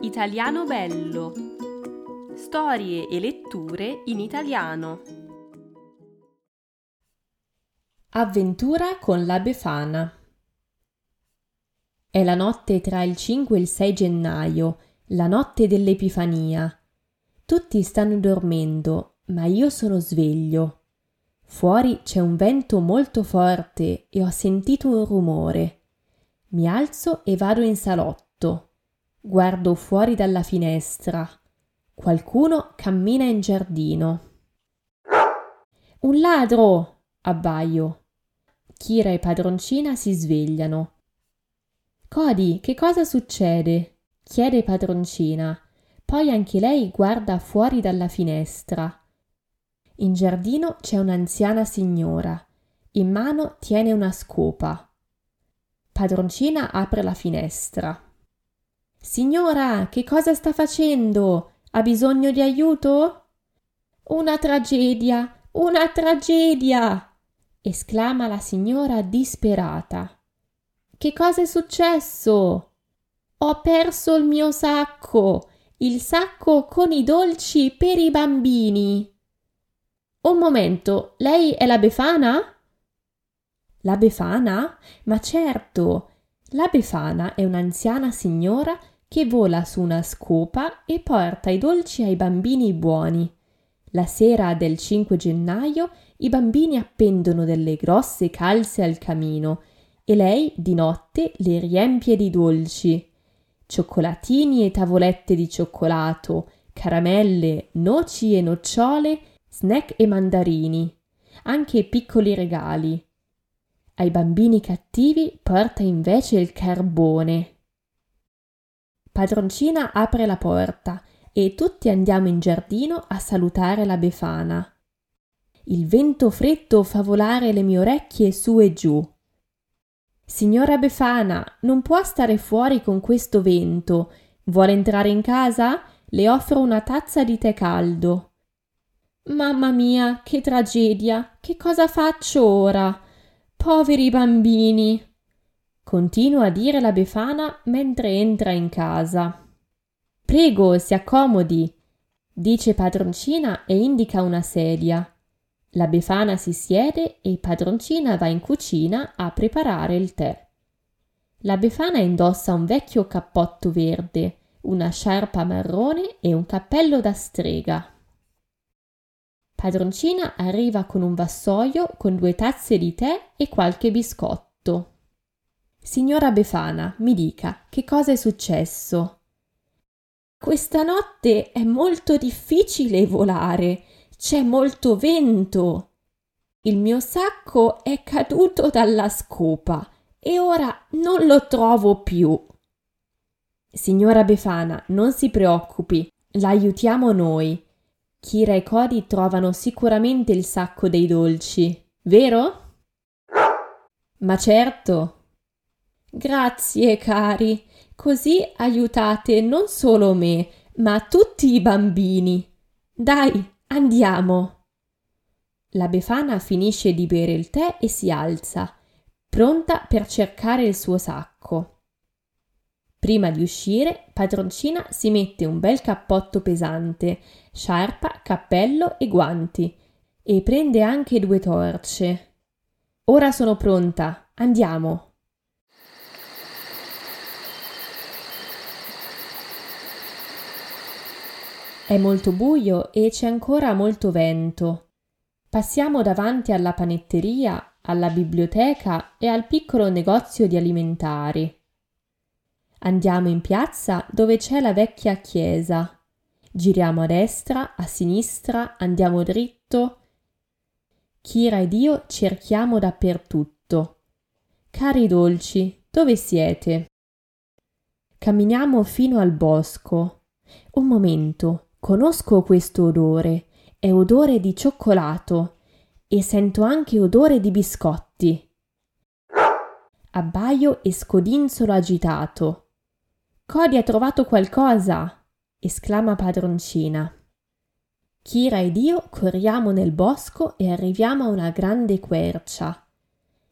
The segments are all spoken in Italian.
Italiano bello. Storie e letture in italiano. Avventura con la Befana. È la notte tra il 5 e il 6 gennaio, la notte dell'Epifania. Tutti stanno dormendo, ma io sono sveglio. Fuori c'è un vento molto forte e ho sentito un rumore. Mi alzo e vado in salotto. Guardo fuori dalla finestra. Qualcuno cammina in giardino. Un ladro! abbaio. Kira e padroncina si svegliano. Cody, che cosa succede? chiede padroncina. Poi anche lei guarda fuori dalla finestra. In giardino c'è un'anziana signora. In mano tiene una scopa. Padroncina apre la finestra. Signora, che cosa sta facendo? Ha bisogno di aiuto? Una tragedia, una tragedia! esclama la signora disperata. Che cosa è successo? Ho perso il mio sacco, il sacco con i dolci per i bambini. Un momento, lei è la Befana? La Befana? Ma certo, la Befana è un'anziana signora che vola su una scopa e porta i dolci ai bambini buoni. La sera del 5 gennaio i bambini appendono delle grosse calze al camino e lei di notte le riempie di dolci. Cioccolatini e tavolette di cioccolato, caramelle, noci e nocciole, snack e mandarini, anche piccoli regali. Ai bambini cattivi porta invece il carbone. Padroncina apre la porta e tutti andiamo in giardino a salutare la Befana. Il vento freddo fa volare le mie orecchie su e giù. Signora Befana, non può stare fuori con questo vento. Vuole entrare in casa? Le offro una tazza di tè caldo. Mamma mia, che tragedia! Che cosa faccio ora? Poveri bambini. Continua a dire la Befana mentre entra in casa. Prego, si accomodi, dice padroncina e indica una sedia. La Befana si siede e padroncina va in cucina a preparare il tè. La Befana indossa un vecchio cappotto verde, una sciarpa marrone e un cappello da strega. Padroncina arriva con un vassoio con due tazze di tè e qualche biscotto. Signora Befana, mi dica, che cosa è successo? Questa notte è molto difficile volare, c'è molto vento. Il mio sacco è caduto dalla scopa e ora non lo trovo più. Signora Befana, non si preoccupi, l'aiutiamo noi. Kira e Cody trovano sicuramente il sacco dei dolci, vero? Ma certo. Grazie, cari. Così aiutate non solo me, ma tutti i bambini. Dai, andiamo. La Befana finisce di bere il tè e si alza, pronta per cercare il suo sacco. Prima di uscire, padroncina si mette un bel cappotto pesante, sciarpa, cappello e guanti e prende anche due torce. Ora sono pronta, andiamo. È molto buio e c'è ancora molto vento. Passiamo davanti alla panetteria, alla biblioteca e al piccolo negozio di alimentari. Andiamo in piazza dove c'è la vecchia chiesa. Giriamo a destra, a sinistra, andiamo dritto. Kira ed io cerchiamo dappertutto. Cari dolci, dove siete? Camminiamo fino al bosco. Un momento, conosco questo odore. È odore di cioccolato e sento anche odore di biscotti. Abbaio e scodinzolo agitato. Cody ha trovato qualcosa! esclama padroncina. Kira ed io corriamo nel bosco e arriviamo a una grande quercia.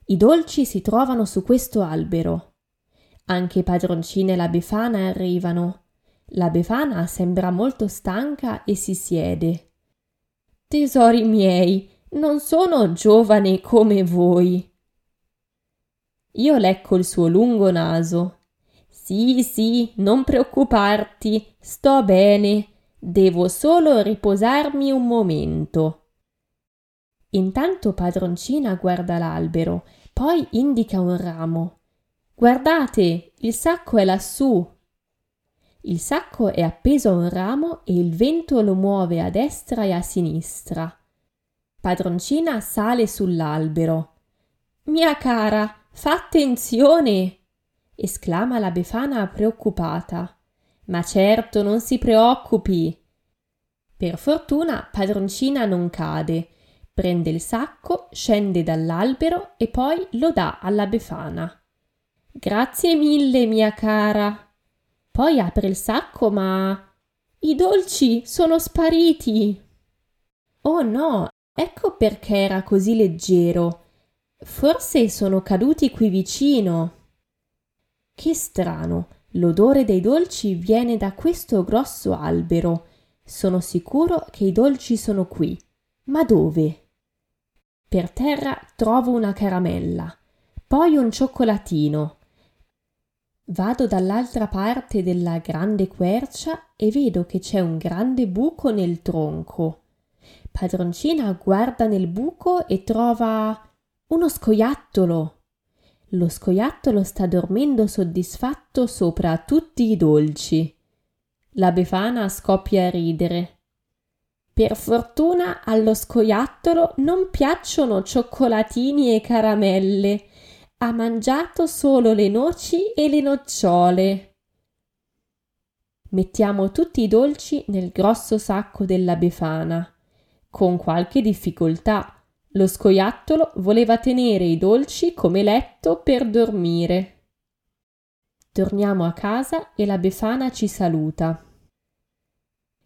I dolci si trovano su questo albero. Anche padroncina e la Befana arrivano. La Befana sembra molto stanca e si siede. Tesori miei, non sono giovane come voi. Io lecco il suo lungo naso. Sì, sì, non preoccuparti, sto bene. Devo solo riposarmi un momento. Intanto padroncina guarda l'albero, poi indica un ramo. Guardate, il sacco è lassù. Il sacco è appeso a un ramo e il vento lo muove a destra e a sinistra. Padroncina sale sull'albero. Mia cara, fa attenzione! esclama la Befana preoccupata. Ma certo, non si preoccupi. Per fortuna padroncina non cade. Prende il sacco, scende dall'albero e poi lo dà alla Befana. Grazie mille, mia cara. Poi apre il sacco, ma i dolci sono spariti. Oh no, ecco perché era così leggero. Forse sono caduti qui vicino. Che strano, l'odore dei dolci viene da questo grosso albero. Sono sicuro che i dolci sono qui. Ma dove? Per terra trovo una caramella, poi un cioccolatino, Vado dall'altra parte della grande quercia e vedo che c'è un grande buco nel tronco. Padroncina guarda nel buco e trova uno scoiattolo. Lo scoiattolo sta dormendo soddisfatto sopra tutti i dolci. La Befana scoppia a ridere. Per fortuna allo scoiattolo non piacciono cioccolatini e caramelle ha mangiato solo le noci e le nocciole. Mettiamo tutti i dolci nel grosso sacco della Befana. Con qualche difficoltà. Lo scoiattolo voleva tenere i dolci come letto per dormire. Torniamo a casa e la Befana ci saluta.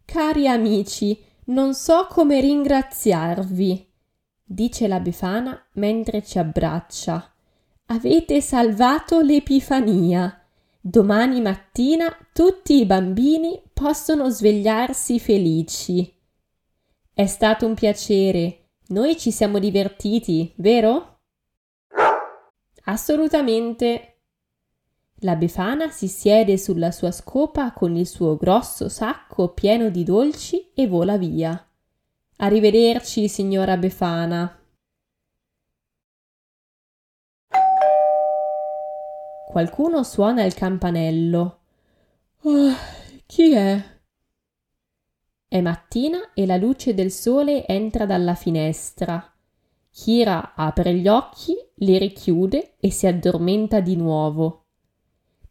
Cari amici, non so come ringraziarvi, dice la Befana mentre ci abbraccia. Avete salvato l'Epifania. Domani mattina tutti i bambini possono svegliarsi felici. È stato un piacere. Noi ci siamo divertiti, vero? Assolutamente. La Befana si siede sulla sua scopa con il suo grosso sacco pieno di dolci e vola via. Arrivederci, signora Befana. Qualcuno suona il campanello. Oh, chi è? È mattina e la luce del sole entra dalla finestra. Kira apre gli occhi, li richiude e si addormenta di nuovo.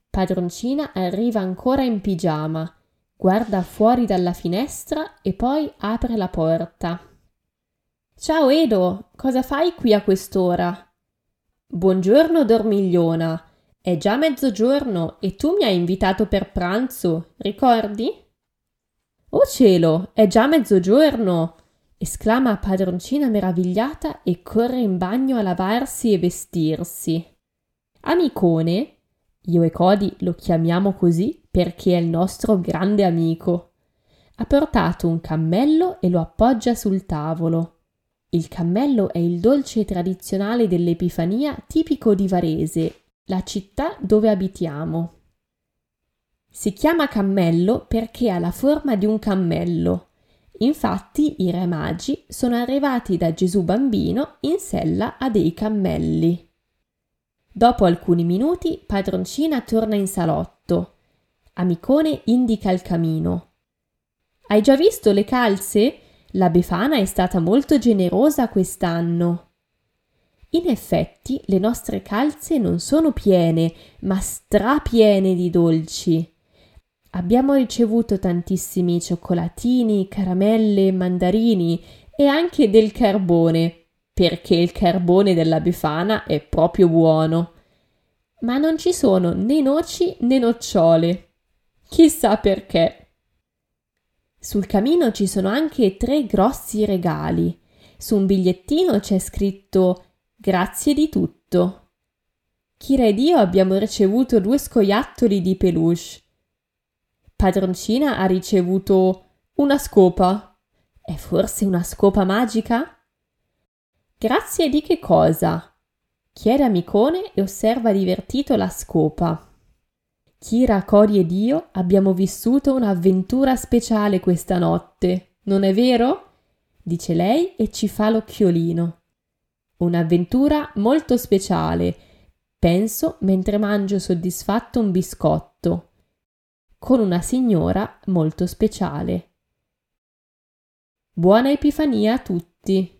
Padroncina arriva ancora in pigiama, guarda fuori dalla finestra e poi apre la porta. Ciao Edo, cosa fai qui a quest'ora? Buongiorno, dormigliona. È già mezzogiorno e tu mi hai invitato per pranzo, ricordi? Oh cielo, è già mezzogiorno! esclama padroncina meravigliata e corre in bagno a lavarsi e vestirsi. Amicone, io e Cody lo chiamiamo così perché è il nostro grande amico. Ha portato un cammello e lo appoggia sul tavolo. Il cammello è il dolce tradizionale dell'Epifania tipico di Varese la città dove abitiamo. Si chiama cammello perché ha la forma di un cammello. Infatti i re magi sono arrivati da Gesù bambino in sella a dei cammelli. Dopo alcuni minuti padroncina torna in salotto. Amicone indica il camino. Hai già visto le calze? La Befana è stata molto generosa quest'anno. In effetti le nostre calze non sono piene, ma strapiene di dolci. Abbiamo ricevuto tantissimi cioccolatini, caramelle, mandarini e anche del carbone, perché il carbone della Befana è proprio buono. Ma non ci sono né noci né nocciole. Chissà perché. Sul camino ci sono anche tre grossi regali. Su un bigliettino c'è scritto Grazie di tutto. Kira ed io abbiamo ricevuto due scoiattoli di peluche. padroncina ha ricevuto una scopa. È forse una scopa magica? Grazie di che cosa? Chiede amicone e osserva divertito la scopa. Kira, Cori ed io abbiamo vissuto un'avventura speciale questa notte, non è vero? dice lei e ci fa l'occhiolino. Un'avventura molto speciale, penso mentre mangio soddisfatto un biscotto, con una signora molto speciale. Buona Epifania a tutti!